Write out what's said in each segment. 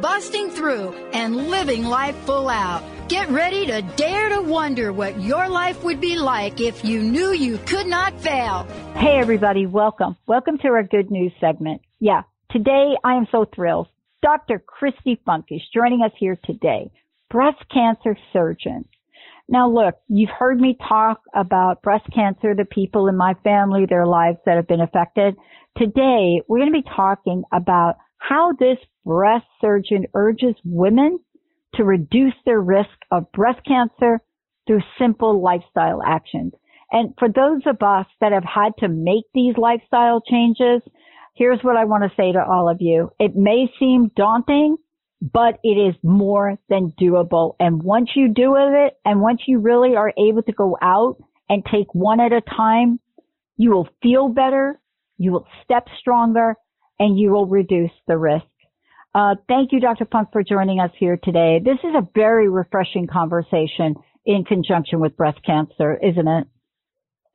busting through and living life full out. Get ready to dare to wonder what your life would be like if you knew you could not fail. Hey everybody, welcome. Welcome to our good news segment. Yeah, today I am so thrilled. Dr. Kristi Funk is joining us here today, breast cancer surgeon. Now look, you've heard me talk about breast cancer, the people in my family, their lives that have been affected. Today, we're going to be talking about how this breast surgeon urges women to reduce their risk of breast cancer through simple lifestyle actions. And for those of us that have had to make these lifestyle changes, here's what I want to say to all of you. It may seem daunting, but it is more than doable. And once you do it, and once you really are able to go out and take one at a time, you will feel better, you will step stronger, and you will reduce the risk. Uh, thank you, Dr. Funk, for joining us here today. This is a very refreshing conversation in conjunction with breast cancer, isn't it?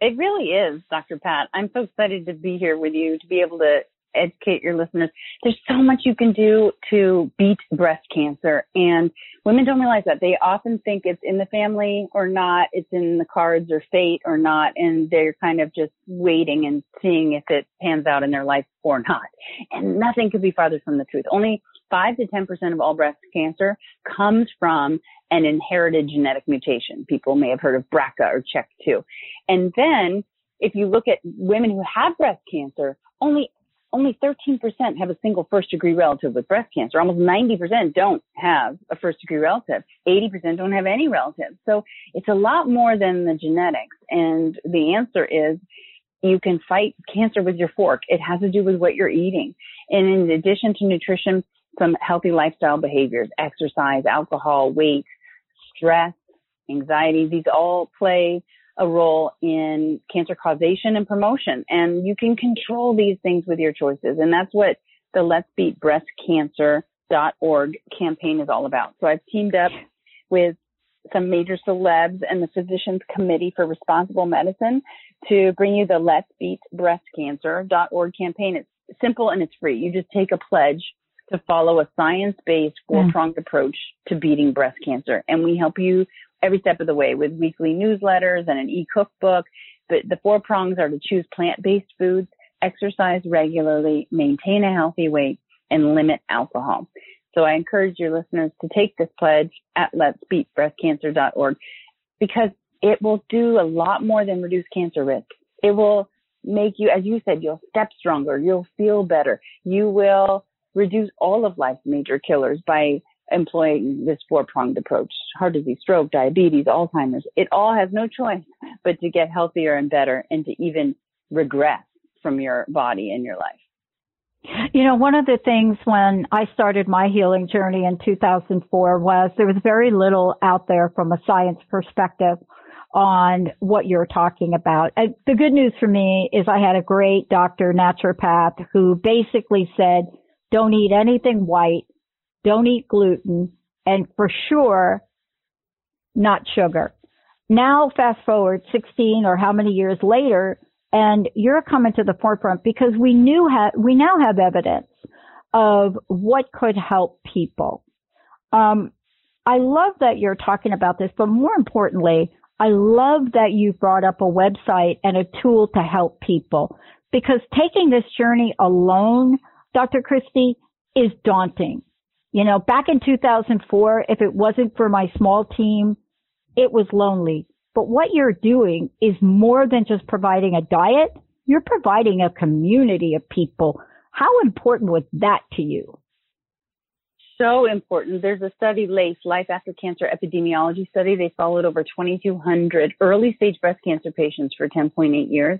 It really is, Dr. Pat. I'm so excited to be here with you to be able to educate your listeners. There's so much you can do to beat breast cancer and women don't realize that. They often think it's in the family or not, it's in the cards or fate or not, and they're kind of just waiting and seeing if it pans out in their life or not. And nothing could be farther from the truth. Only 5 to 10% of all breast cancer comes from an inherited genetic mutation. People may have heard of BRCA or CHEK2. And then if you look at women who have breast cancer, only only 13% have a single first degree relative with breast cancer. Almost 90% don't have a first degree relative. 80% don't have any relatives. So it's a lot more than the genetics. And the answer is you can fight cancer with your fork. It has to do with what you're eating. And in addition to nutrition, some healthy lifestyle behaviors, exercise, alcohol, weight, stress, anxiety, these all play a role in cancer causation and promotion. And you can control these things with your choices. And that's what the Let's Beat Breast Cancer.org campaign is all about. So I've teamed up with some major celebs and the Physicians Committee for Responsible Medicine to bring you the Let's Beat Breast Cancer.org campaign. It's simple and it's free. You just take a pledge to follow a science-based four-pronged mm. approach to beating breast cancer. And we help you every step of the way with weekly newsletters and an e-cookbook. But the four prongs are to choose plant-based foods, exercise regularly, maintain a healthy weight, and limit alcohol. So I encourage your listeners to take this pledge at let'sbeatbreastcancer.org because it will do a lot more than reduce cancer risk. It will make you, as you said, you'll step stronger. You'll feel better. You will reduce all of life's major killers by employing this four pronged approach heart disease, stroke, diabetes, Alzheimer's. It all has no choice but to get healthier and better and to even regress from your body and your life. You know, one of the things when I started my healing journey in 2004 was there was very little out there from a science perspective on what you're talking about. And the good news for me is I had a great doctor, naturopath, who basically said, don't eat anything white, don't eat gluten, and for sure, not sugar. Now, fast forward 16 or how many years later, and you're coming to the forefront because we knew ha- we now have evidence of what could help people. Um, I love that you're talking about this, but more importantly, I love that you brought up a website and a tool to help people because taking this journey alone, Dr. Kristi, is daunting. You know, back in 2004, if it wasn't for my small team, it was lonely. But what you're doing is more than just providing a diet. You're providing a community of people. How important was that to you? so important. There's a study, LACE, Life After Cancer Epidemiology Study. They followed over 2,200 early stage breast cancer patients for 10.8 years.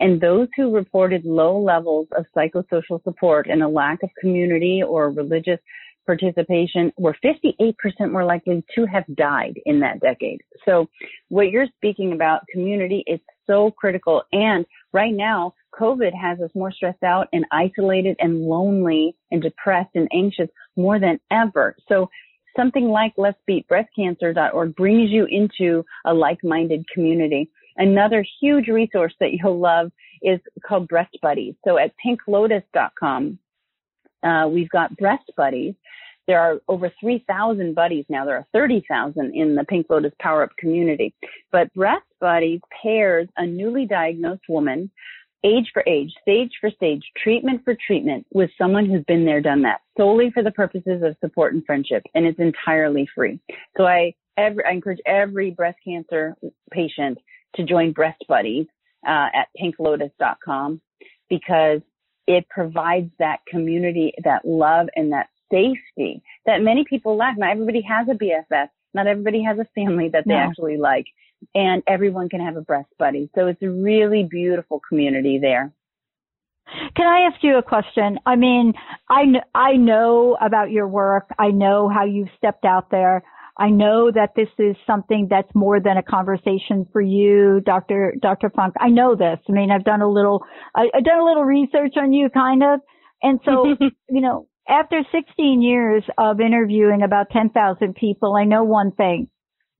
And those who reported low levels of psychosocial support and a lack of community or religious participation were 58% more likely to have died in that decade. So what you're speaking about, community, is so critical. And right now, COVID has us more stressed out and isolated and lonely and depressed and anxious more than ever. So something like Let's Beat Breast Cancer.org brings you into a like-minded community. Another huge resource that you'll love is called Breast Buddies. So at pinklotus.com, uh, we've got Breast Buddies. There are over 3,000 buddies now. There are 30,000 in the Pink Lotus Power Up community. But Breast Buddies pairs a newly diagnosed woman, age for age, stage for stage, treatment for treatment with someone who's been there, done that, solely for the purposes of support and friendship. And it's entirely free. So I, every, I encourage every breast cancer patient to join Breast Buddies uh, at pinklotus.com because it provides that community, that love, and that safety that many people lack. Not everybody has a BFF. Not everybody has a family that they no. actually like. And everyone can have a breast buddy. So it's a really beautiful community there. Can I ask you a question? I mean, I, I know about your work. I know how you've stepped out there. I know that this is something that's more than a conversation for you, Dr. Dr. Funk. I know this. I mean, I've done a little, I, I've done a little research on you kind of. And so, you know, after 16 years of interviewing about 10,000 people, I know one thing.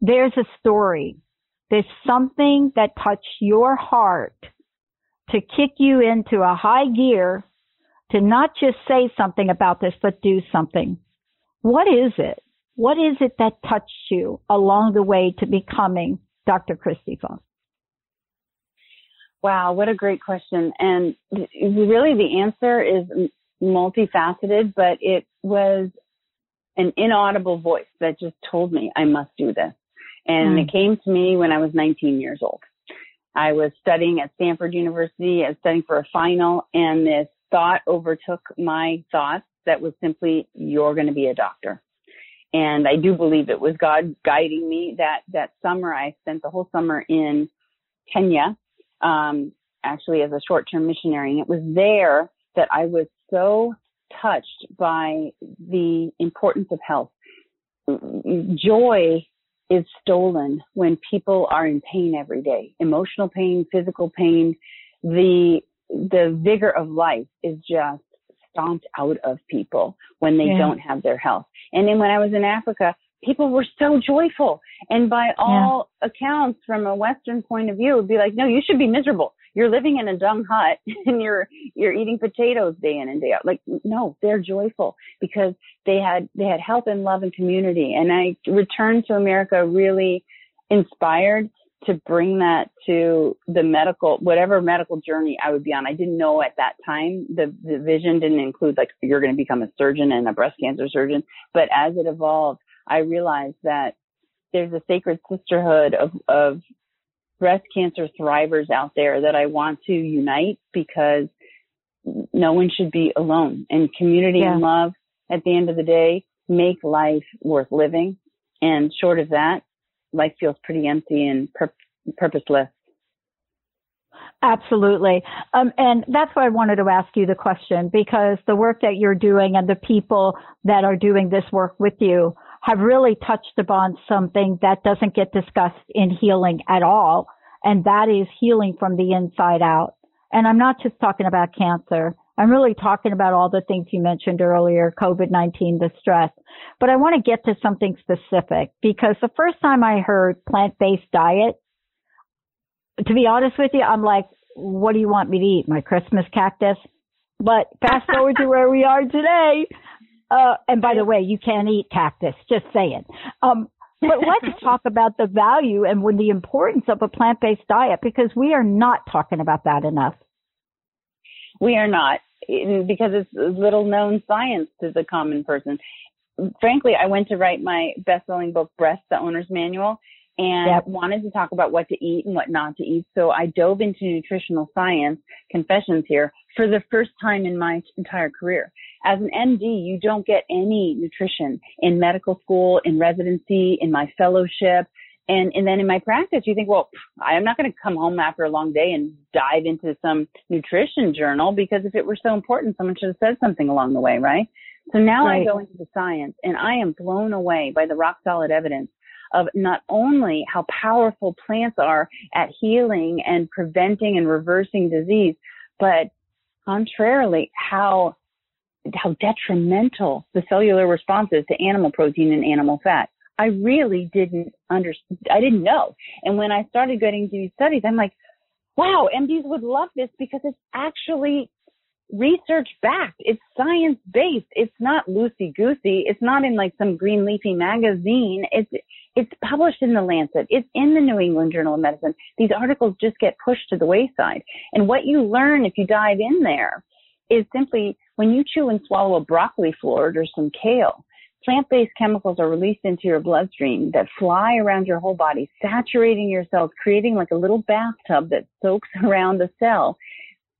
There's a story. There's something that touched your heart to kick you into a high gear to not just say something about this, but do something. What is it? What is it that touched you along the way to becoming Dr. Kristi Funk? Wow, what a great question. And really the answer is multifaceted, but it was an inaudible voice that just told me I must do this. And mm. it came to me when I was 19 years old. I was studying at Stanford University. I was studying for a final and this thought overtook my thoughts that was simply, you're going to be a doctor. And I do believe it was God guiding me that, that summer. I spent the whole summer in Kenya, um, actually as a short-term missionary. And it was there that I was so touched by the importance of health. Joy is stolen when people are in pain every day. Emotional pain, physical pain, the the vigor of life is just stomped out of people when they yeah. don't have their health. And then when I was in Africa, people were so joyful. And by all yeah. accounts, from a Western point of view, it would be like, no, you should be miserable you're living in a dung hut and you're you're eating potatoes day in and day out like no they're joyful because they had they had health and love and community and i returned to america really inspired to bring that to the medical whatever medical journey i would be on i didn't know at that time the the vision didn't include like you're going to become a surgeon and a breast cancer surgeon but as it evolved i realized that there's a sacred sisterhood of of breast cancer thrivers out there that I want to unite because no one should be alone and community yeah. and love at the end of the day make life worth living. And short of that, life feels pretty empty and pur- purposeless. Absolutely. Um, and that's why I wanted to ask you the question because the work that you're doing and the people that are doing this work with you have really touched upon something that doesn't get discussed in healing at all. And that is healing from the inside out. And I'm not just talking about cancer. I'm really talking about all the things you mentioned earlier, COVID-19, the stress. But I want to get to something specific because the first time I heard plant-based diet, to be honest with you, I'm like, what do you want me to eat? My Christmas cactus? But fast forward to where we are today. Uh, and by the way, you can't eat cactus, just saying. Um, but let's talk about the value and when the importance of a plant-based diet because we are not talking about that enough. We are not because it's little known science to the common person. Frankly, I went to write my best-selling book, Breast, the Owner's Manual, and yep. wanted to talk about what to eat and what not to eat. So I dove into nutritional science, confessions here, for the first time in my entire career. As an MD, you don't get any nutrition in medical school, in residency, in my fellowship. And, and then in my practice, you think, well, I'm not going to come home after a long day and dive into some nutrition journal because if it were so important, someone should have said something along the way, right? So now right. I go into the science and I am blown away by the rock solid evidence of not only how powerful plants are at healing and preventing and reversing disease, but contrarily, how how detrimental the cellular response is to animal protein and animal fat. I really didn't understand. I didn't know. And when I started getting these studies, I'm like, wow, MDs would love this because it's actually research backed. It's science based. It's not loosey goosey. It's not in like some green leafy magazine. It's, it's published in the Lancet. It's in the New England Journal of Medicine. These articles just get pushed to the wayside. And what you learn if you dive in there is simply when you chew and swallow a broccoli floret or some kale, plant-based chemicals are released into your bloodstream that fly around your whole body, saturating your cells, creating like a little bathtub that soaks around the cell,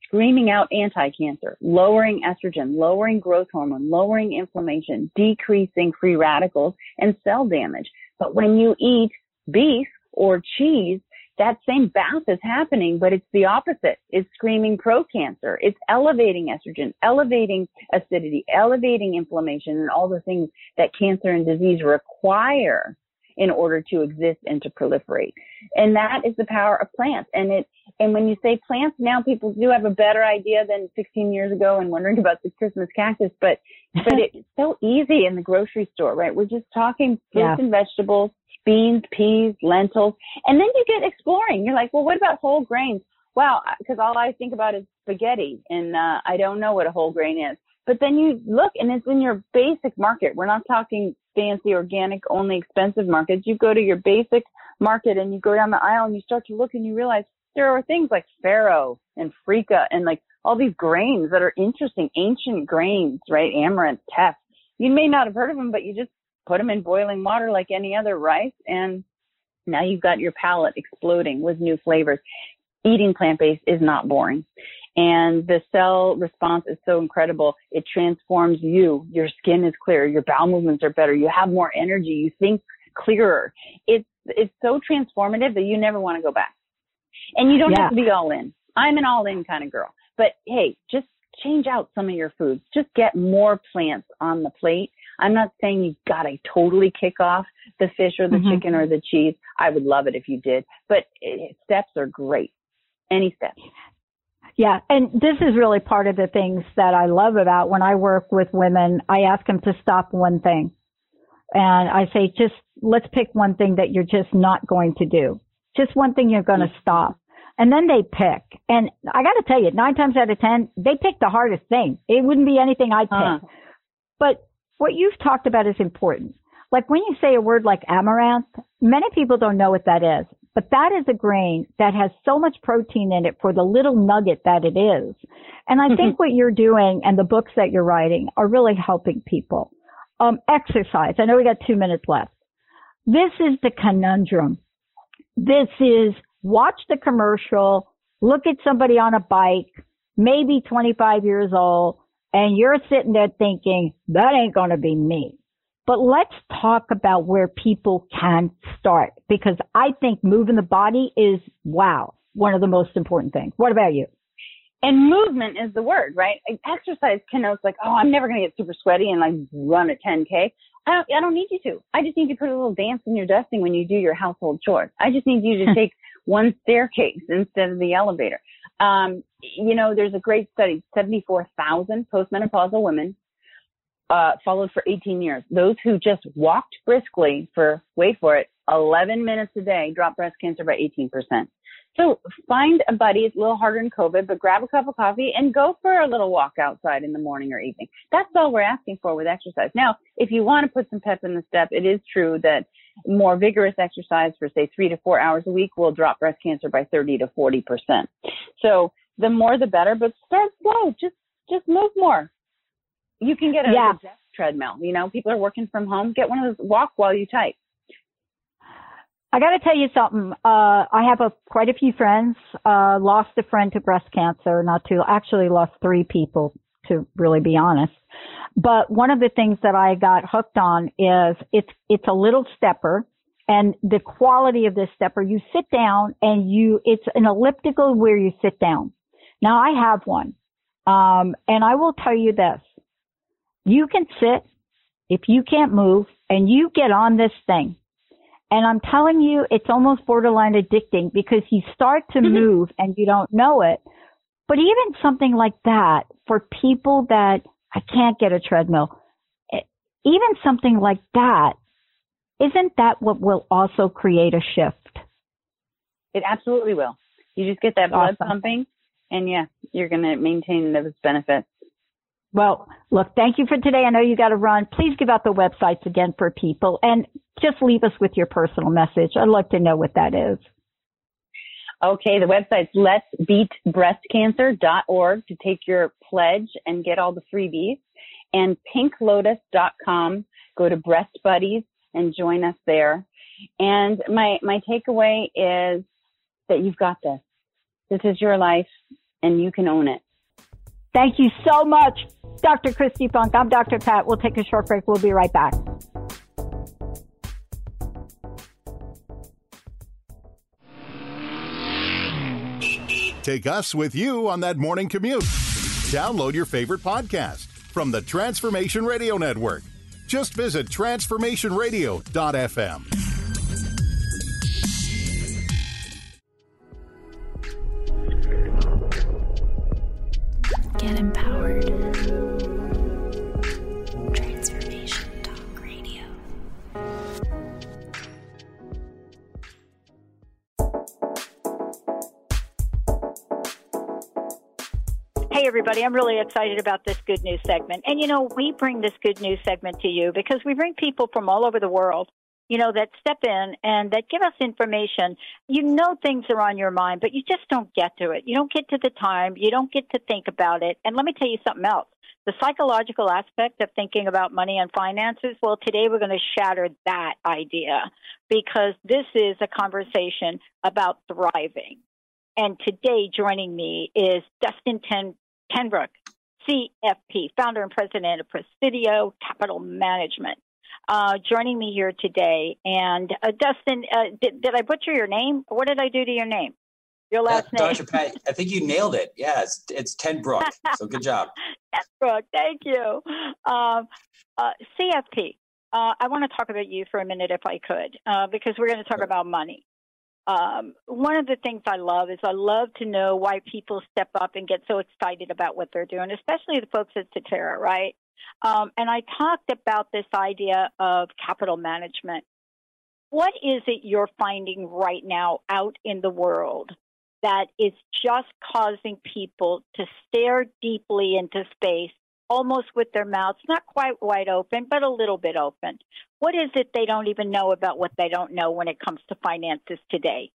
screaming out anti-cancer, lowering estrogen, lowering growth hormone, lowering inflammation, decreasing free radicals and cell damage. But when you eat beef or cheese, that same bath is happening, but it's the opposite. It's screaming pro-cancer. It's elevating estrogen, elevating acidity, elevating inflammation, and all the things that cancer and disease require in order to exist and to proliferate. And that is the power of plants. And it, and when you say plants, now people do have a better idea than 16 years ago and wondering about the Christmas cactus, but, but it's so easy in the grocery store, right? We're just talking fruits yeah. and vegetables, beans, peas, lentils, and then you get exploring. You're like, well, what about whole grains? Wow, because all I think about is spaghetti, and uh, I don't know what a whole grain is. But then you look, and it's in your basic market. We're not talking fancy, organic, only expensive markets. You go to your basic market, and you go down the aisle, and you start to look, and you realize there are things like farro and freekeh, and like all these grains that are interesting, ancient grains, right? Amaranth, teff. You may not have heard of them, but you just put them in boiling water like any other rice, and now you've got your palate exploding with new flavors. Eating plant-based is not boring. And the cell response is so incredible. It transforms you. Your skin is clearer. Your bowel movements are better. You have more energy. You think clearer. It's, it's so transformative that you never want to go back. And you don't yeah. have to be all in. I'm an all in kind of girl. But hey, just change out some of your foods. Just get more plants on the plate I'm not saying you gotta totally kick off the fish or the mm-hmm. chicken or the cheese. I would love it if you did, but it, steps are great. Any steps. Yeah, and this is really part of the things that I love about when I work with women. I ask them to stop one thing. And I say, just let's pick one thing that you're just not going to do. Just one thing you're going to mm-hmm. stop. And then they pick. And I got to tell you, nine times out of ten, they pick the hardest thing. It wouldn't be anything I'd pick. Uh. But what you've talked about is important. Like when you say a word like amaranth, many people don't know what that is, but that is a grain that has so much protein in it for the little nugget that it is. And I think mm-hmm. what you're doing and the books that you're writing are really helping people. Um, exercise. I know we got two minutes left. This is the conundrum. This is watch the commercial, look at somebody on a bike, maybe 25 years old, and you're sitting there thinking, that ain't going to be me. But let's talk about where people can start because I think moving the body is, wow, one of the most important things. What about you? And movement is the word, right? Exercise connotes like, oh, I'm never going to get super sweaty and like run a 10K. I don't, I don't need you to. I just need you to put a little dance in your dusting when you do your household chores. I just need you to take one staircase instead of the elevator. Um, you know, there's a great study, 74,000 postmenopausal women uh, followed for 18 years. Those who just walked briskly for, wait for it, 11 minutes a day dropped breast cancer by 18%. So find a buddy. It's a little harder in COVID, but grab a cup of coffee and go for a little walk outside in the morning or evening. That's all we're asking for with exercise. Now, if you want to put some pep in the step, it is true that more vigorous exercise for say three to four hours a week will drop breast cancer by 30 to 40 percent. So the more the better, but start slow. Just just move more. You can get a, yeah. desk treadmill. You know, people are working from home. Get one of those. Walk while you type. I got to tell you something. Uh, I have a, quite a few friends. Uh, lost a friend to breast cancer, not too. Actually, lost three people to really be honest. But one of the things that I got hooked on is it's it's a little stepper, and the quality of this stepper. You sit down and you it's an elliptical where you sit down. Now I have one, um, and I will tell you this: you can sit if you can't move, and you get on this thing and I'm telling you, it's almost borderline addicting because you start to mm-hmm. move and you don't know it. But even something like that for people that I can't get a treadmill, even something like that, isn't that what will also create a shift? It absolutely will. You just get that blood awesome. pumping and yeah, you're going to maintain those benefits. Well, look, thank you for today. I know you got to run. Please give out the websites again for people and just leave us with your personal message. I'd like to know what that is. Okay, the website's let'sbeatbreastcancer.org to take your pledge and get all the freebies. And pinklotus.com, go to Breast Buddies and join us there. And my, my takeaway is that you've got this. This is your life and you can own it. Thank you so much. Dr. Kristi Funk. I'm Dr. Pat. We'll take a short break. We'll be right back. Take us with you on that morning commute. Download your favorite podcast from the Transformation Radio Network. Just visit transformationradio.fm. everybody, I'm really excited about this good news segment. And you know, we bring this good news segment to you because we bring people from all over the world you know, that step in and that give us information. You know things are on your mind, but you just don't get to it. You don't get to the time. You don't get to think about it. And let me tell you something else. The psychological aspect of thinking about money and finances, well, today we're going to shatter that idea because this is a conversation about thriving. And today joining me is Dustin Ten- Tenbrook, CFP, founder and president of Presidio Capital Management uh, joining me here today. And uh, Dustin, uh, did, did I butcher your name? What did I do to your name? Your last name? Dr. Pat, I think you nailed it. Yeah, it's, it's Ten Brook. So good job. Ten Brook, thank you. Um, uh, CFP. Uh, I want to talk about you for a minute, if I could, uh, because we're going to talk sure. about money. Um, one of the things I love is I love to know why people step up and get so excited about what they're doing, especially the folks at Cetera, right? Um, and I talked about this idea of capital management. What is it you're finding right now out in the world that is just causing people to stare deeply into space, almost with their mouths not quite wide open, but a little bit open? What is it they don't even know about what they don't know when it comes to finances today?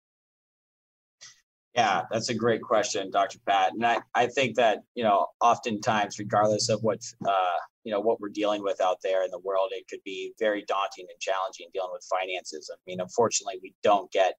Yeah, that's a great question, Dr. Pat. And I, I think that, you know, oftentimes, regardless of what, uh, you know, what we're dealing with out there in the world, it could be very daunting and challenging dealing with finances. I mean, unfortunately, we don't get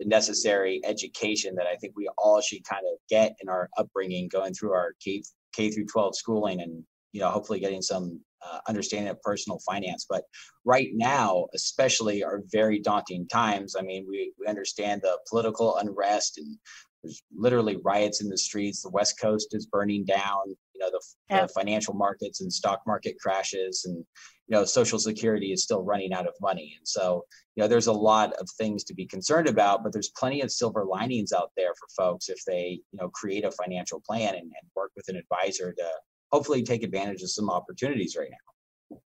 the necessary education that I think we all should kind of get in our upbringing, going through our K, K through 12 schooling and, you know, hopefully getting some uh, understanding of personal finance. But right now, especially, are very daunting times. I mean, we, we understand the political unrest and there's literally riots in the streets. The West Coast is burning down. You know, the, yeah. the financial markets and stock market crashes, and you know, Social Security is still running out of money. And so, you know, there's a lot of things to be concerned about, but there's plenty of silver linings out there for folks if they, you know, create a financial plan and, and work with an advisor to hopefully take advantage of some opportunities right now.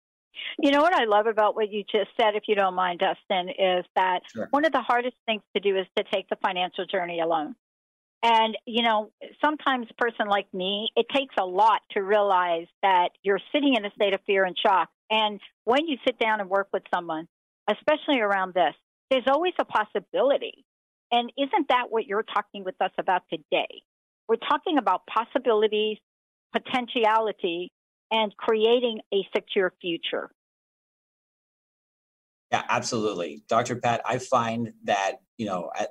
You know what I love about what you just said, if you don't mind, Dustin, is that sure. one of the hardest things to do is to take the financial journey alone. And, you know, sometimes a person like me, it takes a lot to realize that you're sitting in a state of fear and shock. And when you sit down and work with someone, especially around this, there's always a possibility. And isn't that what you're talking with us about today? We're talking about possibilities, potentiality and creating a secure future. Yeah, absolutely. Dr. Pat, I find that, you know, at,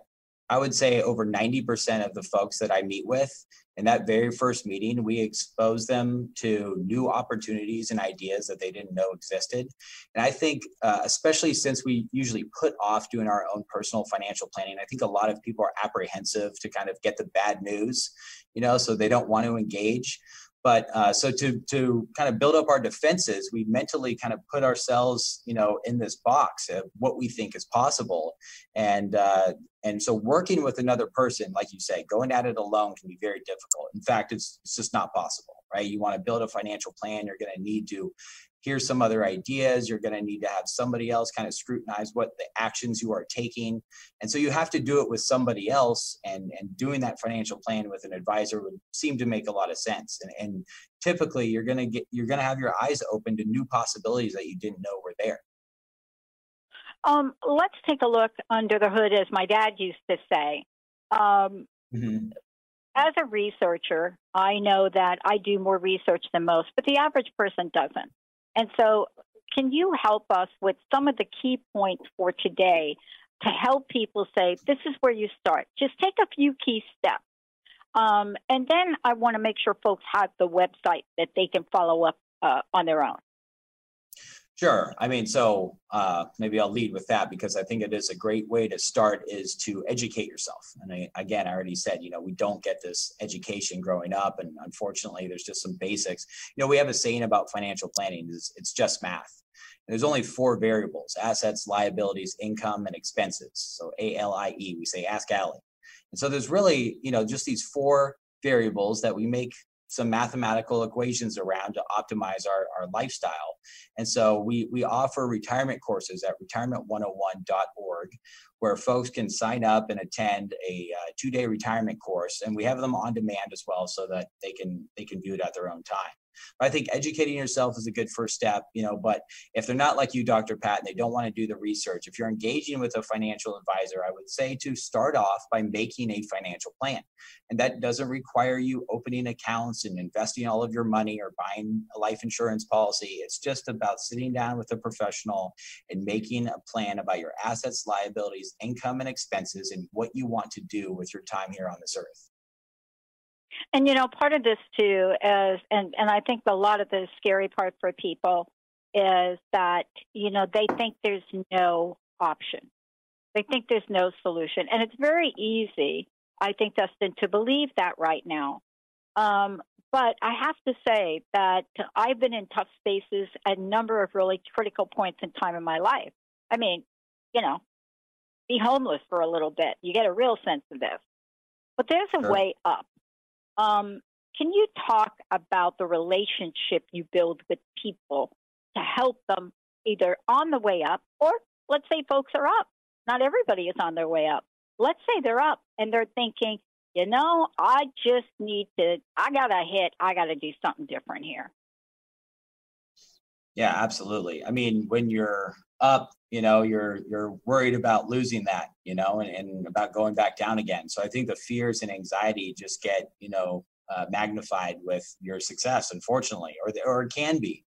I would say over 90% of the folks that I meet with in that very first meeting, we expose them to new opportunities and ideas that they didn't know existed. And I think, uh, especially since we usually put off doing our own personal financial planning, I think a lot of people are apprehensive to kind of get the bad news, you know, so they don't want to engage. But uh, so to to kind of build up our defenses, we mentally kind of put ourselves, you know, in this box of what we think is possible, and uh, and so working with another person, like you say, going at it alone can be very difficult. In fact, it's it's just not possible, right? You want to build a financial plan, you're going to need to here's some other ideas. You're going to need to have somebody else kind of scrutinize what the actions you are taking. And so you have to do it with somebody else. And, and doing that financial plan with an advisor would seem to make a lot of sense. And, and typically you're going to get, you're going to have your eyes open to new possibilities that you didn't know were there. Um, let's take a look under the hood, as my dad used to say. Um, mm-hmm. As a researcher, I know that I do more research than most, but the average person doesn't. And so, can you help us with some of the key points for today to help people say, this is where you start? Just take a few key steps. Um, and then I want to make sure folks have the website that they can follow up uh, on their own. Sure. I mean, so uh, maybe I'll lead with that because I think it is a great way to start is to educate yourself. And I, again, I already said, you know, we don't get this education growing up, and unfortunately, there's just some basics. You know, we have a saying about financial planning: is it's just math. And there's only four variables: assets, liabilities, income, and expenses. So A L I E. We say ask Allie. And so there's really, you know, just these four variables that we make some mathematical equations around to optimize our, our lifestyle. And so we, we offer retirement courses at retirement101.org where folks can sign up and attend a uh, two-day retirement course and we have them on demand as well so that they can they can view it at their own time but I think educating yourself is a good first step, you know. But if they're not like you, Dr. Pat, and they don't want to do the research, if you're engaging with a financial advisor, I would say to start off by making a financial plan. And that doesn't require you opening accounts and investing all of your money or buying a life insurance policy. It's just about sitting down with a professional and making a plan about your assets, liabilities, income, and expenses, and what you want to do with your time here on this earth. And you know, part of this too is, and and I think a lot of the scary part for people is that you know they think there's no option, they think there's no solution, and it's very easy, I think, Dustin, to believe that right now. Um, but I have to say that I've been in tough spaces at a number of really critical points in time in my life. I mean, you know, be homeless for a little bit. You get a real sense of this. But there's a sure. way up. Um, can you talk about the relationship you build with people to help them either on the way up or let's say folks are up. Not everybody is on their way up. Let's say they're up and they're thinking, you know, I just need to, I got to hit, I got to do something different here. Yeah, absolutely. I mean, when you're up, you know, you're you're worried about losing that, you know, and, and about going back down again. So I think the fears and anxiety just get, you know, uh, magnified with your success, unfortunately, or the, or it can be.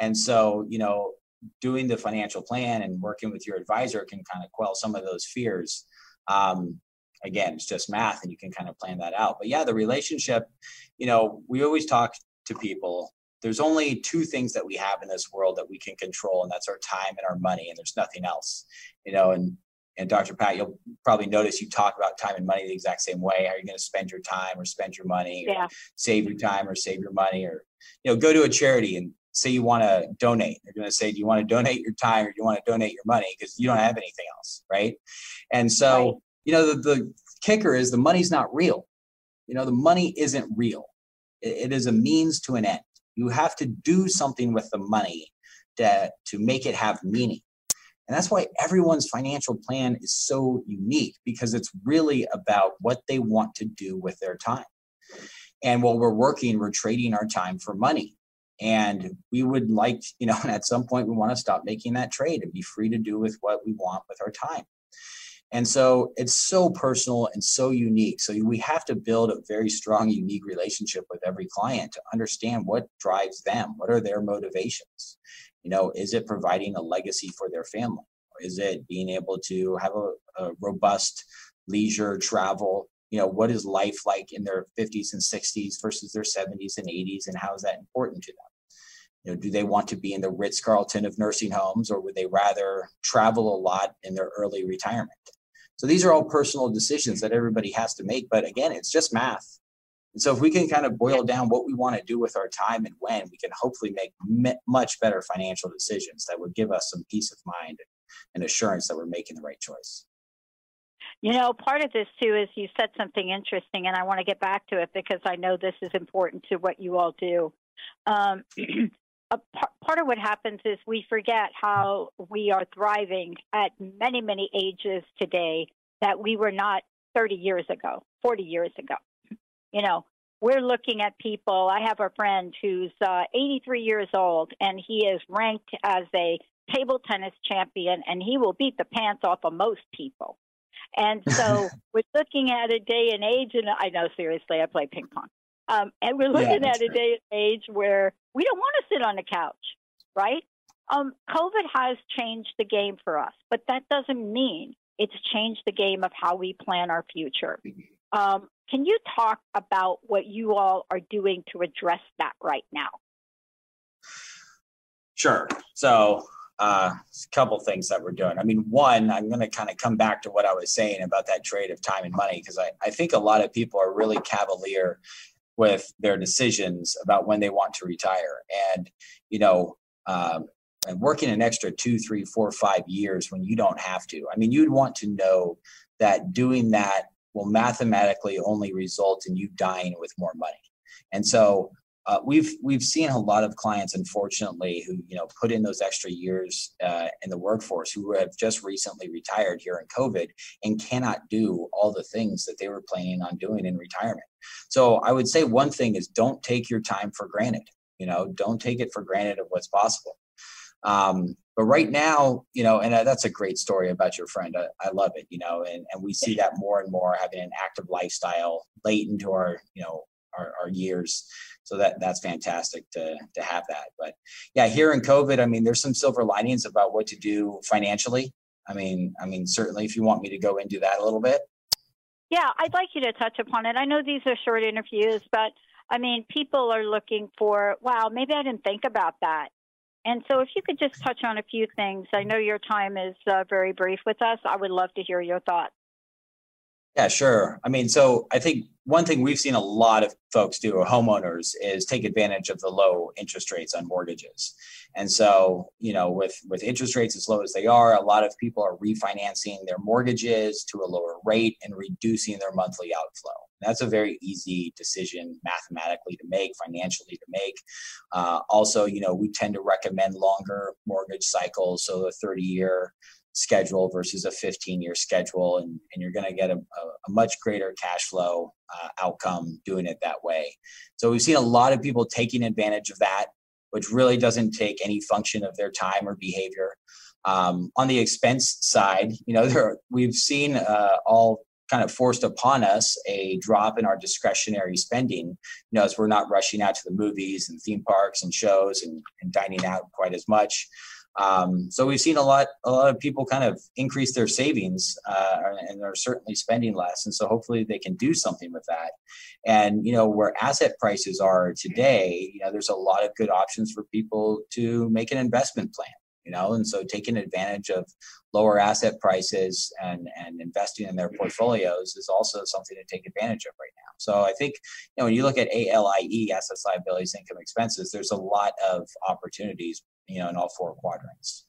And so, you know, doing the financial plan and working with your advisor can kind of quell some of those fears. Um, again, it's just math, and you can kind of plan that out. But yeah, the relationship, you know, we always talk to people there's only two things that we have in this world that we can control and that's our time and our money and there's nothing else. You know and and dr pat you'll probably notice you talk about time and money the exact same way. How are you going to spend your time or spend your money yeah. save your time or save your money or you know go to a charity and say you want to donate. They're going to say do you want to donate your time or do you want to donate your money? Because you don't have anything else right? And so right. you know the, the kicker is the money's not real. You know the money isn't real. It, it is a means to an end you have to do something with the money to, to make it have meaning. And that's why everyone's financial plan is so unique because it's really about what they want to do with their time. And while we're working, we're trading our time for money. And we would like, you know, at some point we want to stop making that trade and be free to do with what we want with our time. And so it's so personal and so unique. So we have to build a very strong, unique relationship with every client to understand what drives them. What are their motivations? You know, is it providing a legacy for their family? Is it being able to have a, a robust leisure travel? You know, what is life like in their 50s and 60s versus their 70s and 80s, and how is that important to them? You know, do they want to be in the Ritz Carlton of nursing homes, or would they rather travel a lot in their early retirement? So these are all personal decisions that everybody has to make. But again, it's just math. And so if we can kind of boil down what we want to do with our time and when, we can hopefully make much better financial decisions that would give us some peace of mind and assurance that we're making the right choice. You know, part of this too is you said something interesting, and I want to get back to it because I know this is important to what you all do. Um, a par- part of what happens is we forget how we are thriving at many, many ages today that we were not 30 years ago, 40 years ago. You know, we're looking at people. I have a friend who's uh, 83 years old, and he is ranked as a table tennis champion, and he will beat the pants off of most people. And so we're looking at a day and age, and I know seriously, I play ping pong. Um, and we're looking Yeah, at a day and age where we don't want to sit on the couch, right? Um, COVID has changed the game for us, but that doesn't mean it's changed the game of how we plan our future. Um, can you talk about what you all are doing to address that right now? Sure. So, uh, a couple things that we're doing. I mean, one, I'm going to kind of come back to what I was saying about that trade of time and money because I, I think a lot of people are really cavalier with their decisions about when they want to retire. And, you know, um, and working an extra two, three, four, five years when you don't have to. I mean, you'd want to know that doing that will mathematically only result in you dying with more money. And so uh, we've we've seen a lot of clients, unfortunately, who you know put in those extra years uh, in the workforce who have just recently retired here in COVID and cannot do all the things that they were planning on doing in retirement. So I would say one thing is don't take your time for granted. You know, don't take it for granted of what's possible. Um, but right now, you know, and uh, that's a great story about your friend. I, I love it, you know, and, and we see that more and more having an active lifestyle late into our, you know, our, our years. So that that's fantastic to to have that. But yeah, here in COVID, I mean, there's some silver linings about what to do financially. I mean, I mean, certainly if you want me to go into that a little bit. Yeah, I'd like you to touch upon it. I know these are short interviews, but I mean, people are looking for, wow, maybe I didn't think about that. And so, if you could just touch on a few things, I know your time is uh, very brief with us. I would love to hear your thoughts. Yeah, sure. I mean, so I think one thing we've seen a lot of folks do, homeowners, is take advantage of the low interest rates on mortgages. And so, you know, with with interest rates as low as they are, a lot of people are refinancing their mortgages to a lower rate and reducing their monthly outflow. That's a very easy decision mathematically to make, financially to make. Uh, also, you know, we tend to recommend longer mortgage cycles, so a 30 year schedule versus a 15 year schedule and, and you're going to get a, a, much greater cash flow uh, outcome doing it that way. So we've seen a lot of people taking advantage of that which really doesn't take any function of their time or behavior. Um, on the expense side you know there we've seen uh, all kind of forced upon us a drop in our discretionary spending. You know as we're not rushing out to the movies and theme parks and shows and, and dining out quite as much um, so we've seen a lot, a lot of people kind of increase their savings, uh, and they're certainly spending less. And so hopefully they can do something with that. And you know where asset prices are today, you know there's a lot of good options for people to make an investment plan. You know, and so taking advantage of lower asset prices and and investing in their portfolios is also something to take advantage of right now. So I think you know when you look at ALIE, assets, liabilities, income, expenses, there's a lot of opportunities you know, in all four quadrants.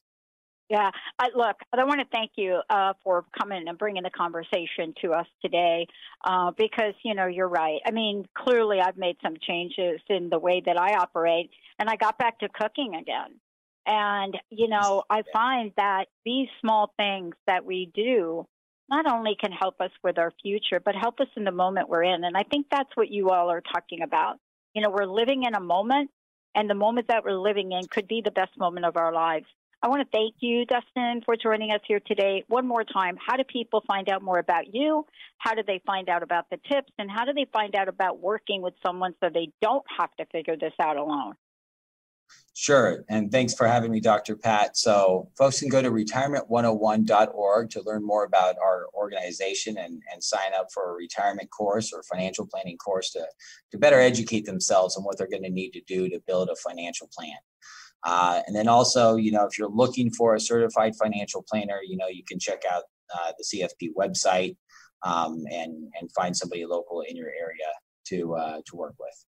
Yeah, I, look, I want to thank you uh, for coming and bringing the conversation to us today uh, because, you know, you're right. I mean, clearly I've made some changes in the way that I operate, and I got back to cooking again. And, you know, I find that these small things that we do not only can help us with our future, but help us in the moment we're in. And I think that's what you all are talking about. You know, we're living in a moment and the moment that we're living in could be the best moment of our lives. I want to thank you, Dustin, for joining us here today. One more time, how do people find out more about you? How do they find out about the tips? And how do they find out about working with someone so they don't have to figure this out alone? Sure. And thanks for having me, Dr. Pat. So, folks can go to retirement101.org to learn more about our organization and, and sign up for a retirement course or financial planning course to, to better educate themselves on what they're going to need to do to build a financial plan. Uh, and then also, you know, if you're looking for a certified financial planner, you know, you can check out uh, the CFP website um, and and find somebody local in your area to uh, to work with.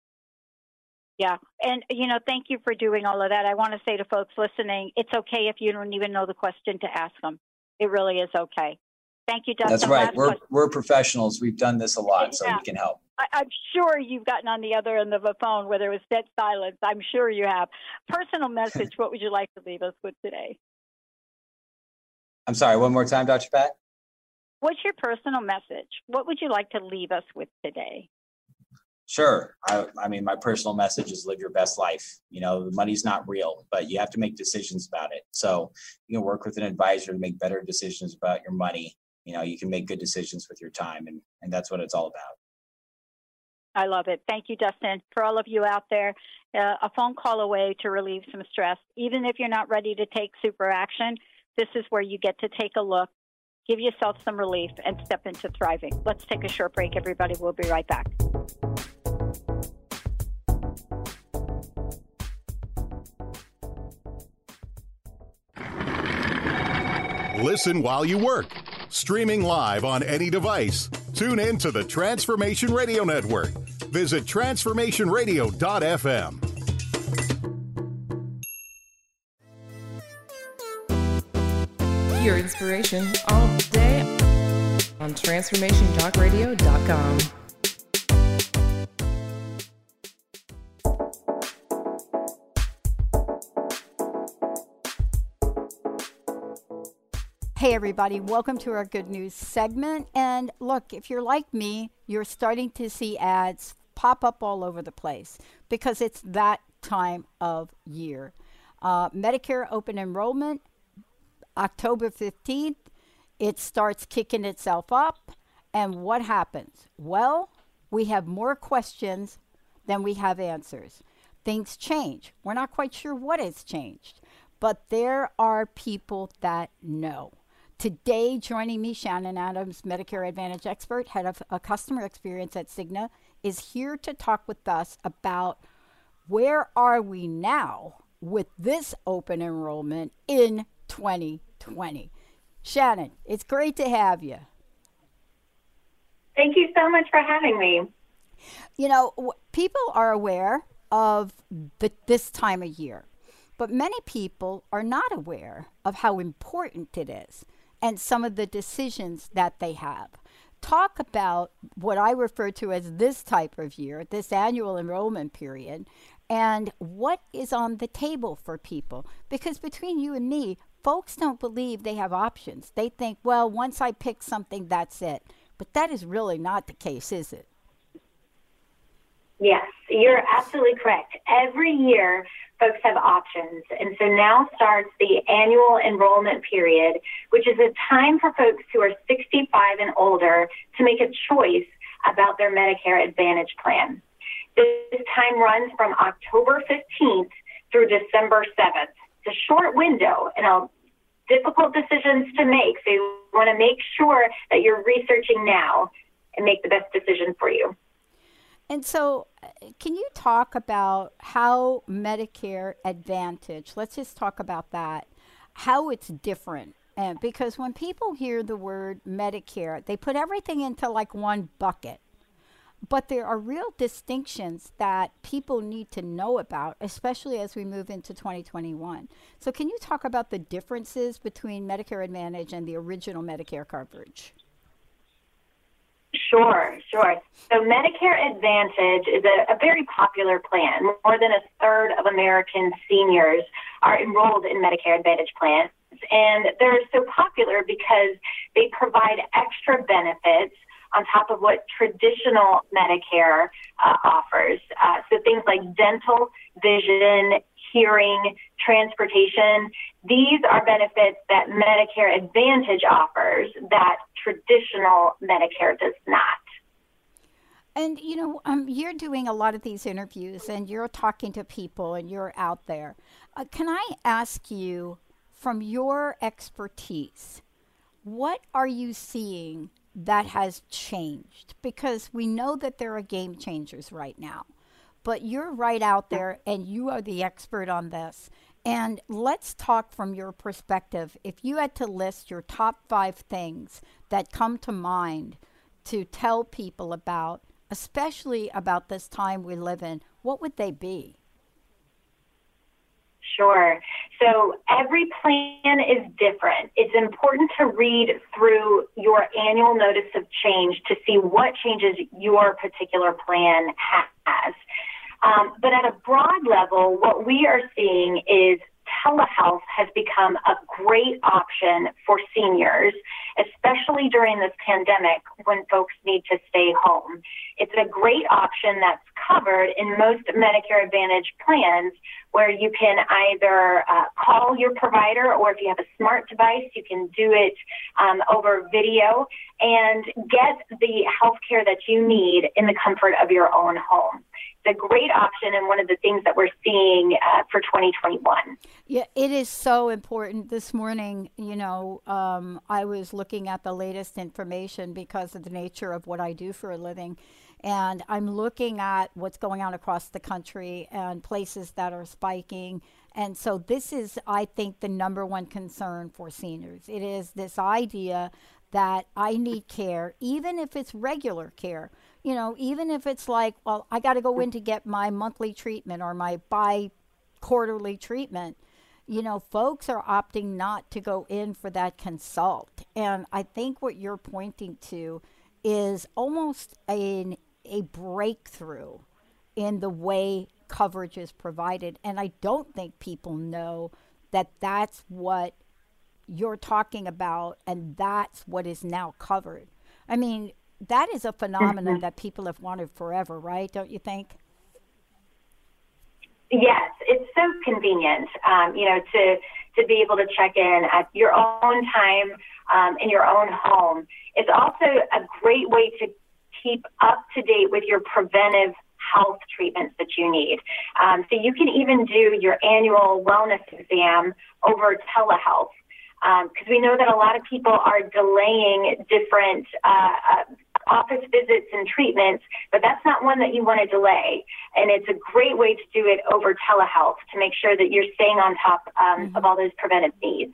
Yeah. And, you know, thank you for doing all of that. I want to say to folks listening, it's okay if you don't even know the question to ask them. It really is okay. Thank you, Dustin. That's right. we're, we're professionals. We've done this a lot, so we can help. I, am sure you've gotten on the other end of a phone where there was dead silence. I'm sure you have. Personal message, what would you like to leave us with today? I'm sorry, one more time, Dr. Pat. What's your personal message? What would you like to leave us with today? Sure. I, I mean, my personal message is live your best life. You know, the money's not real, but you have to make decisions about it. So you can work with an advisor to make better decisions about your money. You know, you can make good decisions with your time, and, and that's what it's all about. I love it. Thank you, Dustin. For all of you out there, uh, a phone call away to relieve some stress. Even if you're not ready to take super action, this is where you get to take a look, give yourself some relief, and step into thriving. Let's take a short break, everybody. We'll be right back. Listen while you work. Streaming live on any device. Tune in to the Transformation Radio Network. Visit transformationradio.fm. Your inspiration all day on transformationtalkradio.com. Hey, everybody, welcome to our good news segment. And look, if you're like me, you're starting to see ads pop up all over the place because it's that time of year. Uh, Medicare open enrollment, October 15th, it starts kicking itself up. And what happens? Well, we have more questions than we have answers. Things change. We're not quite sure what has changed, but there are people that know. Today, joining me, Shannon Adams, Medicare Advantage expert, head of a customer experience at Cigna, is here to talk with us about where are we now with this open enrollment in 2020. Shannon, it's great to have you. Thank you so much for having me. You know, w- people are aware of the, this time of year, but many people are not aware of how important it is and some of the decisions that they have. Talk about what I refer to as this type of year, this annual enrollment period, and what is on the table for people. Because between you and me, folks don't believe they have options. They think, well, once I pick something, that's it. But that is really not the case, is it? Yes, you're absolutely correct. Every year, folks have options. And so now starts the annual enrollment period, which is a time for folks who are 65 and older to make a choice about their Medicare Advantage plan. This time runs from October 15th through December 7th. It's a short window and a difficult decisions to make. So you want to make sure that you're researching now and make the best decision for you. And so, uh, can you talk about how Medicare Advantage, let's just talk about that, how it's different? And because when people hear the word Medicare, they put everything into like one bucket. But there are real distinctions that people need to know about, especially as we move into 2021. So, can you talk about the differences between Medicare Advantage and the original Medicare coverage? Sure, sure. So Medicare Advantage is a, a, very popular plan. More than a third of American seniors are enrolled in Medicare Advantage plans. And they're so popular because they provide extra benefits on top of what traditional Medicare uh, offers. Uh, so things like dental, vision, hearing, transportation. These are benefits that Medicare Advantage offers that traditional Medicare does not. And you know, um, you're doing a lot of these interviews, and you're talking to people, and you're out there. Uh, can I ask you, from your expertise, what are you seeing that has changed? Because we know that there are game changers right now, but you're right out there, and you are the expert on this. And let's talk from your perspective. If you had to list your top five things that come to mind to tell people about especially about this time we live in, what would they be? Sure. So every plan is different. It's important to read through your annual notice of change to see what changes your particular plan has. Um, but at a broad level, what we are seeing is telehealth has become a great option for seniors, especially during this pandemic when folks need to stay home. It's a great option that's covered in most Medicare Advantage plans where you can either uh, call your provider or if you have a smart device, you can do it um, over video and get the health care that you need in the comfort of your own home a great option and one of the things that we're seeing uh, for 2021. Yeah, it is so important. This morning, you know, um, I was looking at the latest information because of the nature of what I do for a living. And I'm looking at what's going on across the country and places that are spiking. And so, this is, I think, the number one concern for seniors. It is this idea that I need care, even if it's regular care you know, even if it's like, well, I got to go in to get my monthly treatment or my bi quarterly treatment, you know, folks are opting not to go in for that consult. And I think what you're pointing to is almost a, a breakthrough in the way coverage is provided. And I don't think people know that that's what you're talking about and that's what is now covered. I mean, that is a phenomenon mm-hmm. that people have wanted forever, right? Don't you think? Yes, it's so convenient, um, you know, to to be able to check in at your own time um, in your own home. It's also a great way to keep up to date with your preventive health treatments that you need. Um, so you can even do your annual wellness exam over telehealth because um, we know that a lot of people are delaying different uh, uh, office visits and treatments, but that's not one that you want to delay. And it's a great way to do it over telehealth to make sure that you're staying on top um, mm-hmm. of all those preventive needs.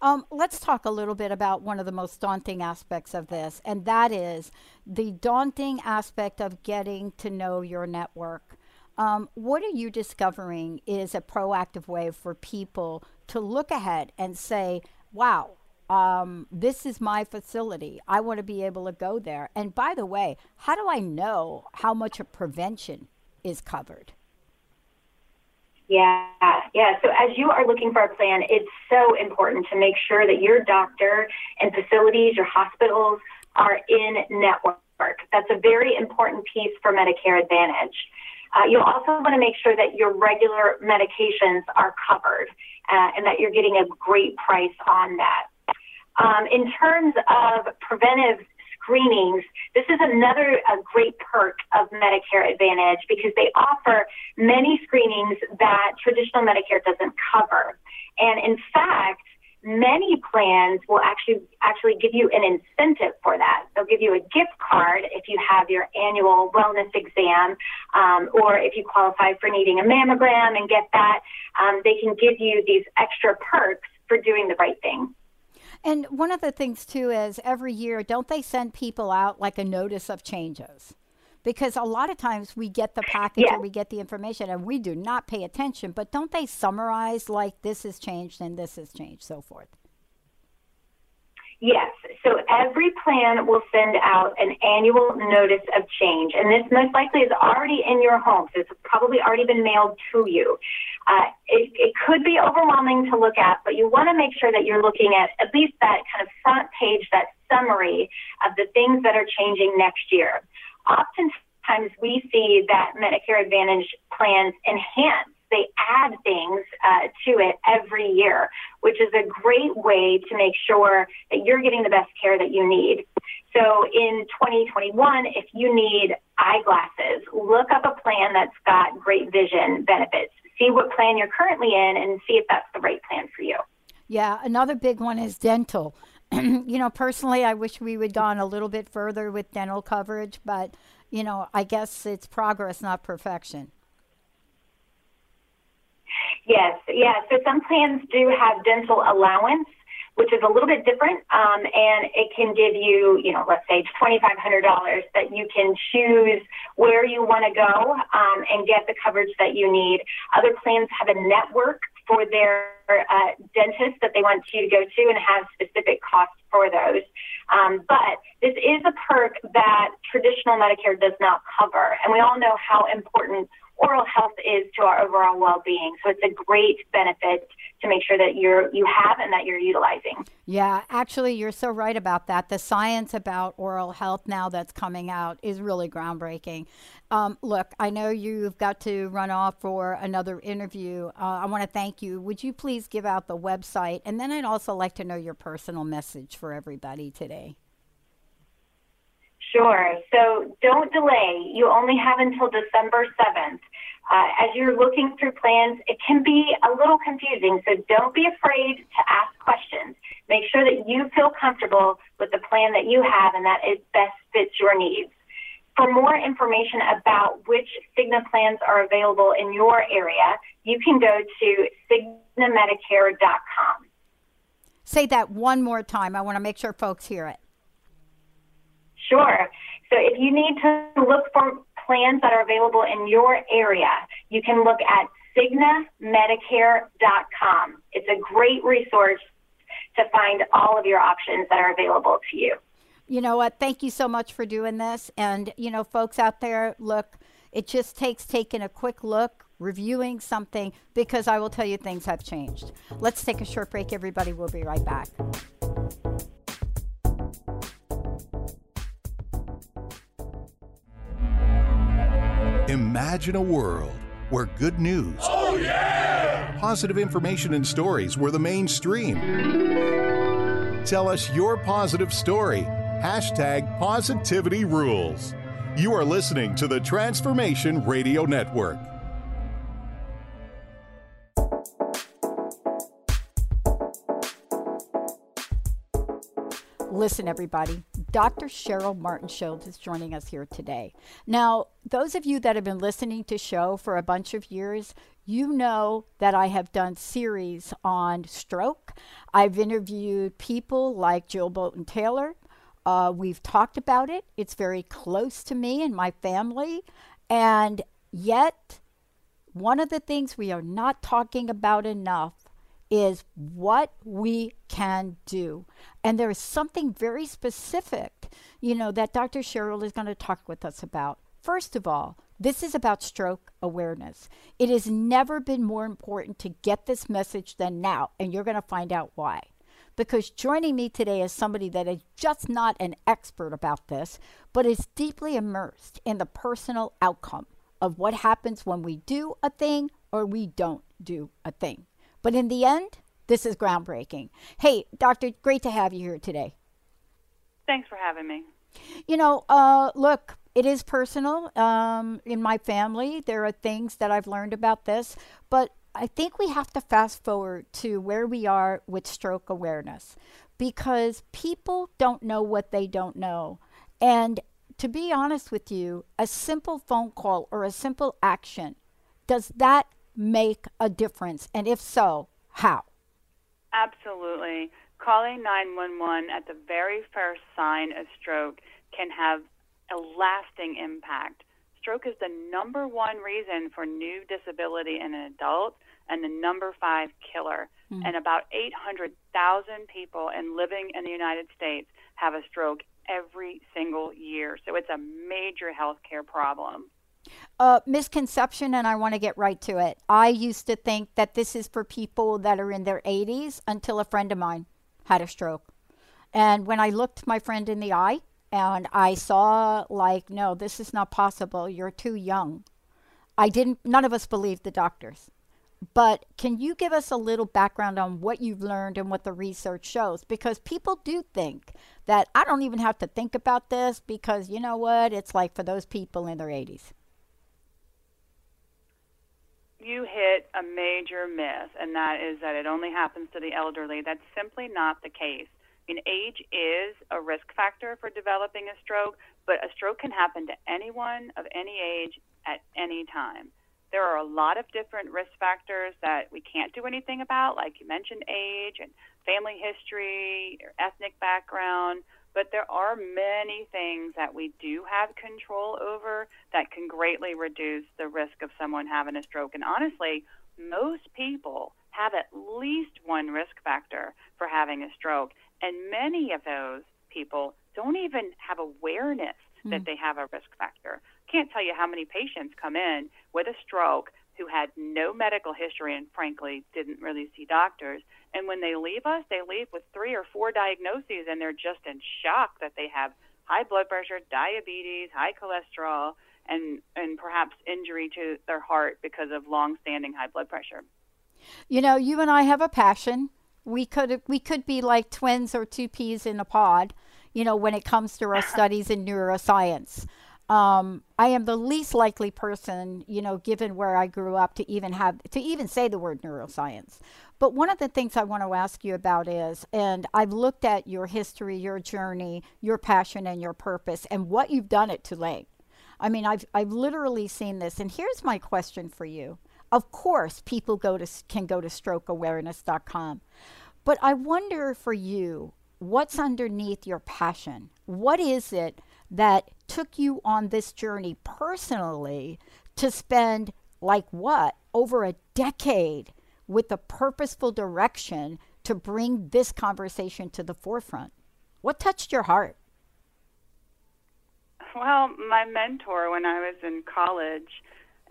Um, let's talk a little bit about one of the most daunting aspects of this, and that is the daunting aspect of getting to know your network. Um, what are you discovering is a proactive way for people to look ahead and say, wow, um, this is my facility. I want to be able to go there. And by the way, how do I know how much of prevention is covered? Yeah, yeah. So as you are looking for a plan, it's so important to make sure that your doctor and facilities, your hospitals are in network. That's a very important piece for Medicare Advantage. Uh, you'll also want to make sure that your regular medications are covered uh, and that you're getting a great price on that. Um, in terms of preventive screenings, this is another great perk of Medicare Advantage because they offer many screenings that traditional Medicare doesn't cover. And in fact, many plans will actually actually give you an incentive for that. They'll give you a gift card if you have your annual wellness exam, um, or if you qualify for needing a mammogram and get that. Um, they can give you these extra perks for doing the right thing. And one of the things too is every year, don't they send people out like a notice of changes? Because a lot of times we get the package yeah. or we get the information and we do not pay attention, but don't they summarize like this has changed and this has changed, so forth? Yes. So every plan will send out an annual notice of change, and this most likely is already in your home. So it's probably already been mailed to you. Uh, it, it could be overwhelming to look at, but you want to make sure that you're looking at at least that kind of front page, that summary of the things that are changing next year. Oftentimes we see that Medicare Advantage plans enhance they add things uh, to it every year, which is a great way to make sure that you're getting the best care that you need. So in 2021, if you need eyeglasses, look up a plan that's got great vision benefits. See what plan you're currently in and see if that's the right plan for you. Yeah, another big one is dental. you know, personally, I wish we would gone a little bit further with dental coverage, but you know, I guess it's progress, not perfection. Yes, yeah. So some plans do have dental allowance, which is a little bit different, um, and it can give you, you know, let's say twenty five hundred dollars that you can choose where you want to go um, and get the coverage that you need. Other plans have a network for their uh, dentist that they want you to go to and have specific costs for those. Um, but this is a perk that traditional Medicare does not cover, and we all know how important oral health is to our overall well-being. So it's a great benefit to make sure that you're you have and that you're utilizing. Yeah, actually, you're so right about that. The science about oral health now that's coming out is really groundbreaking. Um, look, I know you've got to run off for another interview. Uh, I want to thank you. Would you please give out the website, and then I'd also like to know your personal message for everybody today. Sure. So don't delay. You only have until December 7th. Uh, as you're looking through plans, it can be a little confusing, so don't be afraid to ask questions. Make sure that you feel comfortable with the plan that you have and that it best fits your needs. For more information about which Cigna plans are available in your area, you can go to cignamedicare.com. Say that one more time. I want to make sure folks hear it. Sure. So if you need to look for plans that are available in your area, you can look at cignamedicare.com. It's a great resource to find all of your options that are available to you. You know what? Thank you so much for doing this. And, you know, folks out there, look, it just takes taking a quick look, reviewing something, because I will tell you things have changed. Let's take a short break, everybody. We'll be right back. Imagine a world where good news, oh, yeah! positive information, and stories were the mainstream. Tell us your positive story. Hashtag positivity rules. You are listening to the Transformation Radio Network. Listen, everybody, Dr. Sheryl Martin-Schild is joining us here today. Now, those of you that have been listening to show for a bunch of years, you know that I have done series on stroke. I've interviewed people like Jill Bolte Taylor. Uh, we've talked about it. It's very close to me and my family. And yet, one of the things we are not talking about enough is what we can do. And there is something very specific, you know, that Dr. Sheryl is going to talk with us about. First of all, this is about stroke awareness. It has never been more important to get this message than now, and you're going to find out why. Because joining me today is somebody that is just not an expert about this, but is deeply immersed in the personal outcome of what happens when we do a thing or we don't do a thing. But in the end, this is groundbreaking. Hey, Doctor, great to have you here today. Thanks for having me. You know, uh, look, it is personal. Um, in my family, there are things that I've learned about this, but I think we have to fast forward to where we are with stroke awareness because people don't know what they don't know. And to be honest with you, a simple phone call or a simple action, does that make a difference? And if so, how? Absolutely. Calling 911 at the very first sign of stroke can have a lasting impact. Stroke is the number one reason for new disability in an adult and the number five killer. Mm-hmm. And about 800,000 people and living in the United States have a stroke every single year. So it's a major health care problem. Misconception, and I want to get right to it. I used to think that this is for people that are in their 80s until a friend of mine had a stroke. And when I looked my friend in the eye and I saw, like, no, this is not possible, you're too young. I didn't, none of us believed the doctors. but can you give us a little background on what you've learned and what the research shows? Because people do think that I don't even have to think about this because you know what? It's like for those people in their 80s. You hit a major myth, and that is that it only happens to the elderly. That's simply not the case. I mean, age is a risk factor for developing a stroke, but a stroke can happen to anyone of any age at any time. There are a lot of different risk factors that we can't do anything about, like you mentioned age and family history, or ethnic background, but there are many things that we do have control over that can greatly reduce the risk of someone having a stroke. And honestly, most people have at least one risk factor for having a stroke, and many of those people don't even have awareness mm. that they have a risk factor. Can't tell you how many patients come in with a stroke who had no medical history and frankly didn't really see doctors. And when they leave us, they leave with three or four diagnoses and they're just in shock that they have high blood pressure, diabetes, high cholesterol, and, and perhaps injury to their heart because of long standing high blood pressure. You know, you and I have a passion. We could we could be like twins or two peas in a pod, you know, when it comes to our studies in neuroscience. Um, I am the least likely person, you know, given where I grew up, to even have to even say the word neuroscience. But one of the things I want to ask you about is, and I've looked at your history, your journey, your passion, and your purpose, and what you've done at Tulane. I mean, I've I've literally seen this, and here's my question for you. Of course, people go to can go to strokeawareness.com, but I wonder for you, what's underneath your passion? What is it? that took you on this journey personally to spend, like what, over a decade with a purposeful direction to bring this conversation to the forefront? What touched your heart? Well, my mentor when I was in college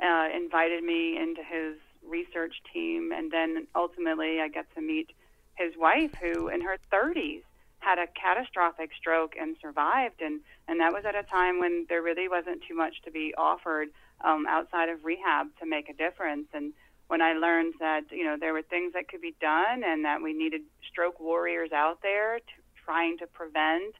uh, invited me into his research team, and then ultimately I got to meet his wife, who in her 30s had a catastrophic stroke and survived and and that was at a time when there really wasn't too much to be offered um, outside of rehab to make a difference and when I learned that you know there were things that could be done and that we needed stroke warriors out there to, trying to prevent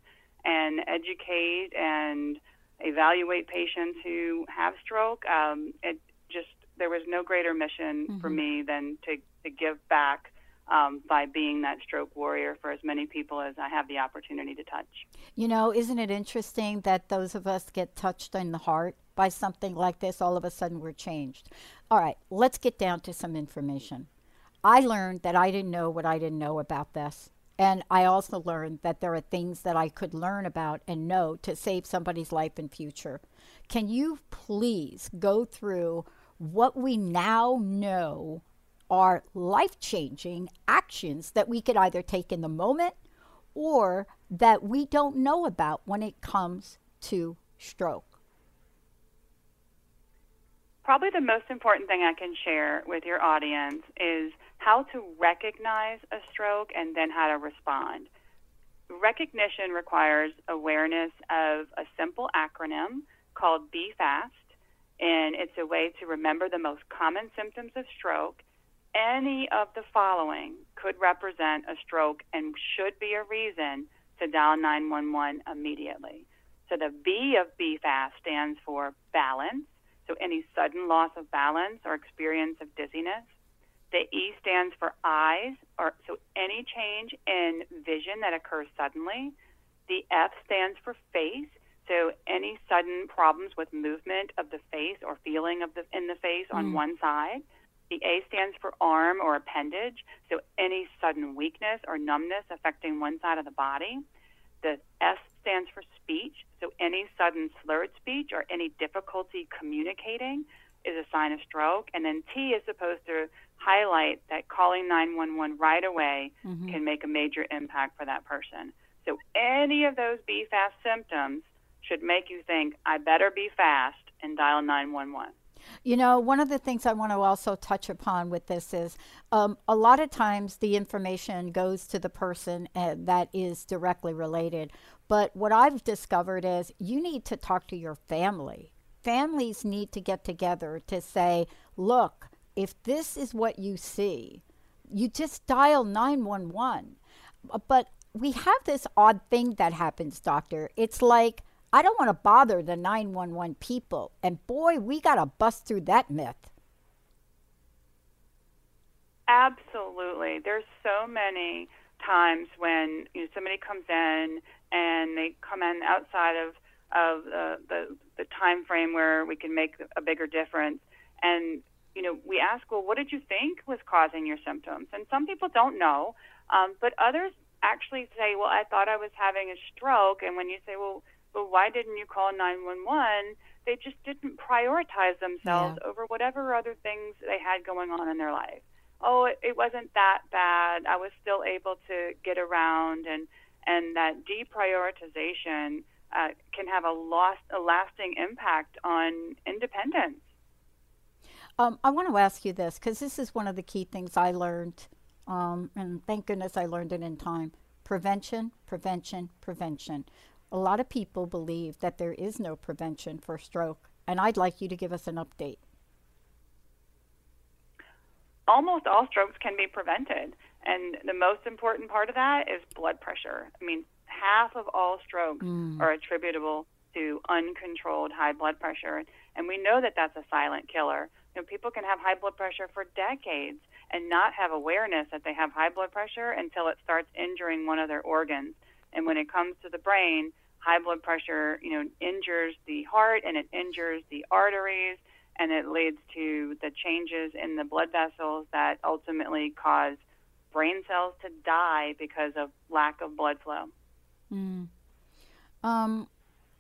and educate and evaluate patients who have stroke um, it just there was no greater mission mm-hmm. for me than to, to give back um, by being that stroke warrior for as many people as I have the opportunity to touch. You know, isn't it interesting that those of us get touched in the heart by something like this? All of a sudden, we're changed. All right, let's get down to some information. I learned that I didn't know what I didn't know about this. And I also learned that there are things that I could learn about and know to save somebody's life in future. Can you please go through what we now know are life changing actions that we could either take in the moment or that we don't know about when it comes to stroke? Probably the most important thing I can share with your audience is how to recognize a stroke and then how to respond. Recognition requires awareness of a simple acronym called BFAST, and it's a way to remember the most common symptoms of stroke any of the following could represent a stroke and should be a reason to dial 911 immediately. So the B of BFAST stands for balance, so any sudden loss of balance or experience of dizziness. The E stands for eyes, or so any change in vision that occurs suddenly. The F stands for face, so any sudden problems with movement of the face or feeling of the in the face mm. on one side. The A stands for arm or appendage, so any sudden weakness or numbness affecting one side of the body. The S stands for speech, so any sudden slurred speech or any difficulty communicating is a sign of stroke. And then T is supposed to highlight that calling 911 right away mm-hmm. can make a major impact for that person. So any of those BFAST symptoms should make you think, I better be fast and dial 911. You know, one of the things I want to also touch upon with this is um, a lot of times the information goes to the person uh, that is directly related. But what I've discovered is you need to talk to your family. Families need to get together to say, look, if this is what you see, you just dial 911. Uh, But we have this odd thing that happens, doctor. It's like, I don't want to bother the 911 people. And boy, we got to bust through that myth. Absolutely. There's so many times when you know, somebody comes in and they come in outside of of uh, the the time frame where we can make a bigger difference, and you know we ask, well, what did you think was causing your symptoms? And some people don't know, um, but others actually say, well, I thought I was having a stroke, and when you say, well, well, why didn't you call 911? They just didn't prioritize themselves Yeah. over whatever other things they had going on in their life oh, it, it wasn't that bad. I was still able to get around, and and that deprioritization uh, can have a lost a lasting impact on independence. Um, I want to ask you this because this is one of the key things I learned, um, and thank goodness I learned it in time. Prevention, prevention, prevention. A lot of people believe that there is no prevention for stroke, and I'd like you to give us an update. Almost all strokes can be prevented, and the most important part of that is blood pressure. I mean, half of all strokes mm. are attributable to uncontrolled high blood pressure, and we know that that's a silent killer. You know, people can have high blood pressure for decades and not have awareness that they have high blood pressure until it starts injuring one of their organs. And when it comes to the brain, high blood pressure, you know, injures the heart and it injures the arteries and it leads to the changes in the blood vessels that ultimately cause brain cells to die because of lack of blood flow. Mm. Um,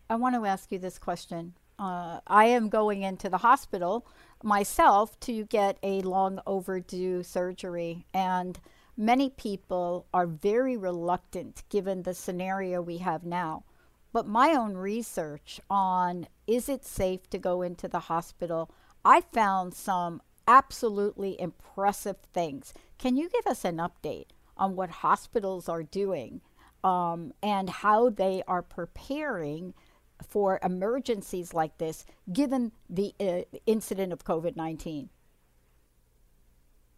I want to ask you this question. Uh, I am going into the hospital myself to get a long overdue surgery, and many people are very reluctant given the scenario we have now. But my own research on is it safe to go into the hospital, I found some absolutely impressive things. Can you give us an update on what hospitals are doing um, and how they are preparing for emergencies like this given the uh, incident of COVID 19?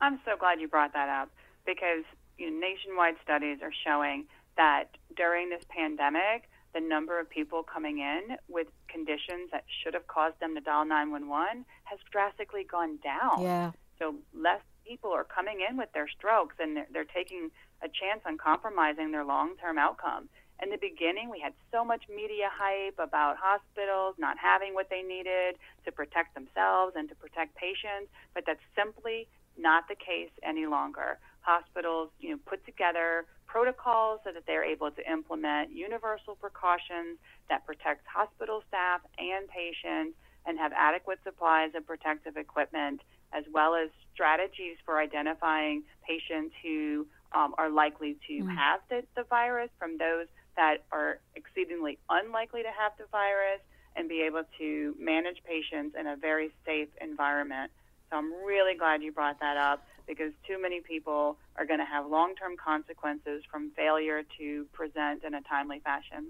I'm so glad you brought that up because you know, nationwide studies are showing that during this pandemic, the number of people coming in with conditions that should have caused them to dial 911 has drastically gone down. Yeah. So less people are coming in with their strokes and they're, they're taking a chance on compromising their long term outcome. In the beginning, we had so much media hype about hospitals not having what they needed to protect themselves and to protect patients, but that's simply not the case any longer. Hospitals, you know, put together protocols so that they're able to implement universal precautions that protects hospital staff and patients and have adequate supplies of protective equipment as well as strategies for identifying patients who um, are likely to Mm. have the, the virus from those that are exceedingly unlikely to have the virus and be able to manage patients in a very safe environment. So I'm really glad you brought that up because too many people are going to have long term consequences from failure to present in a timely fashion.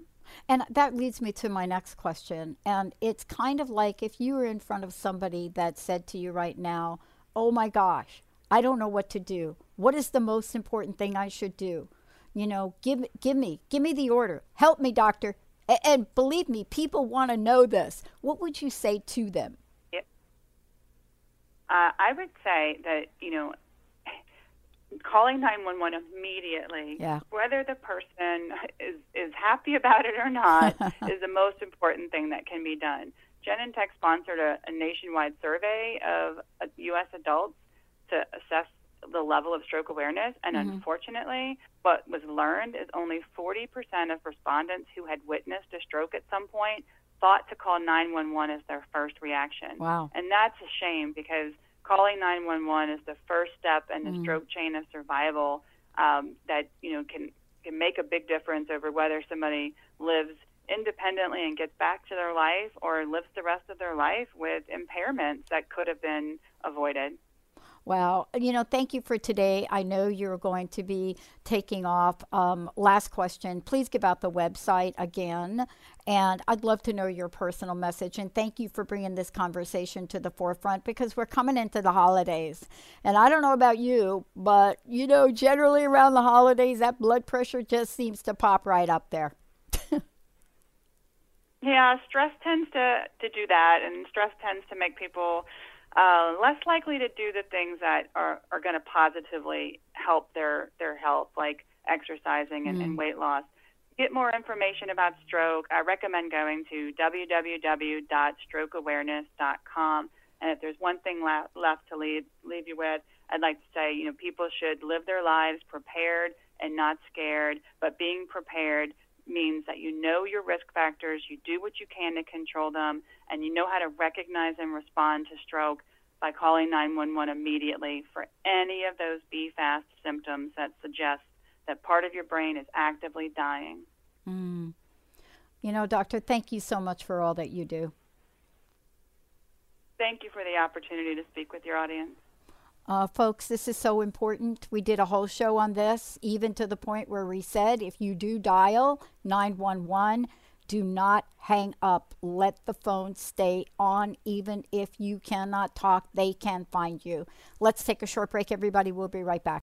And that leads me to my next question. And it's kind of like if you were in front of somebody that said to you right now, Oh my gosh, I don't know what to do. What is the most important thing I should do? You know, give, give me, give me the order. Help me, doctor. A- and believe me, people want to know this. What would you say to them? Uh, I would say that, you know, calling 911 immediately, Yeah. whether the person is, is happy about it or not, is the most important thing that can be done. Genentech sponsored a, a nationwide survey of uh, U.S. adults to assess the level of stroke awareness, and Mhm. unfortunately, what was learned is only 40% of respondents who had witnessed a stroke at some point thought to call 911 as their first reaction. Wow. And that's a shame because calling 911 is the first step in the Mm. stroke chain of survival um, that you know can can make a big difference over whether somebody lives independently and gets back to their life or lives the rest of their life with impairments that could have been avoided. Well, you know, thank you for today. I know you're going to be taking off. Um, last question. Please give out the website again. And I'd love to know your personal message. And thank you for bringing this conversation to the forefront because we're coming into the holidays. And I don't know about you, but, you know, generally around the holidays, that blood pressure just seems to pop right up there. yeah, stress tends to, to do that. And stress tends to make people uh, less likely to do the things that are, are going to positively help their, their health, like exercising and, mm. and weight loss. To get more information about stroke, I recommend going to www.strokeawareness.com. And if there's one thing la- left to leave, leave you with, I'd like to say, you know, people should live their lives prepared and not scared, but being prepared means that you know your risk factors, you do what you can to control them, and you know how to recognize and respond to stroke by calling 911 immediately for any of those BFAST symptoms that suggest that part of your brain is actively dying. Mm. You know, doctor, thank you so much for all that you do. Thank you for the opportunity to speak with your audience. Uh, folks, this is so important. We did a whole show on this, even to the point where we said if you do dial 911, do not hang up. Let the phone stay on, even if you cannot talk, they can find you. Let's take a short break, everybody. We'll be right back.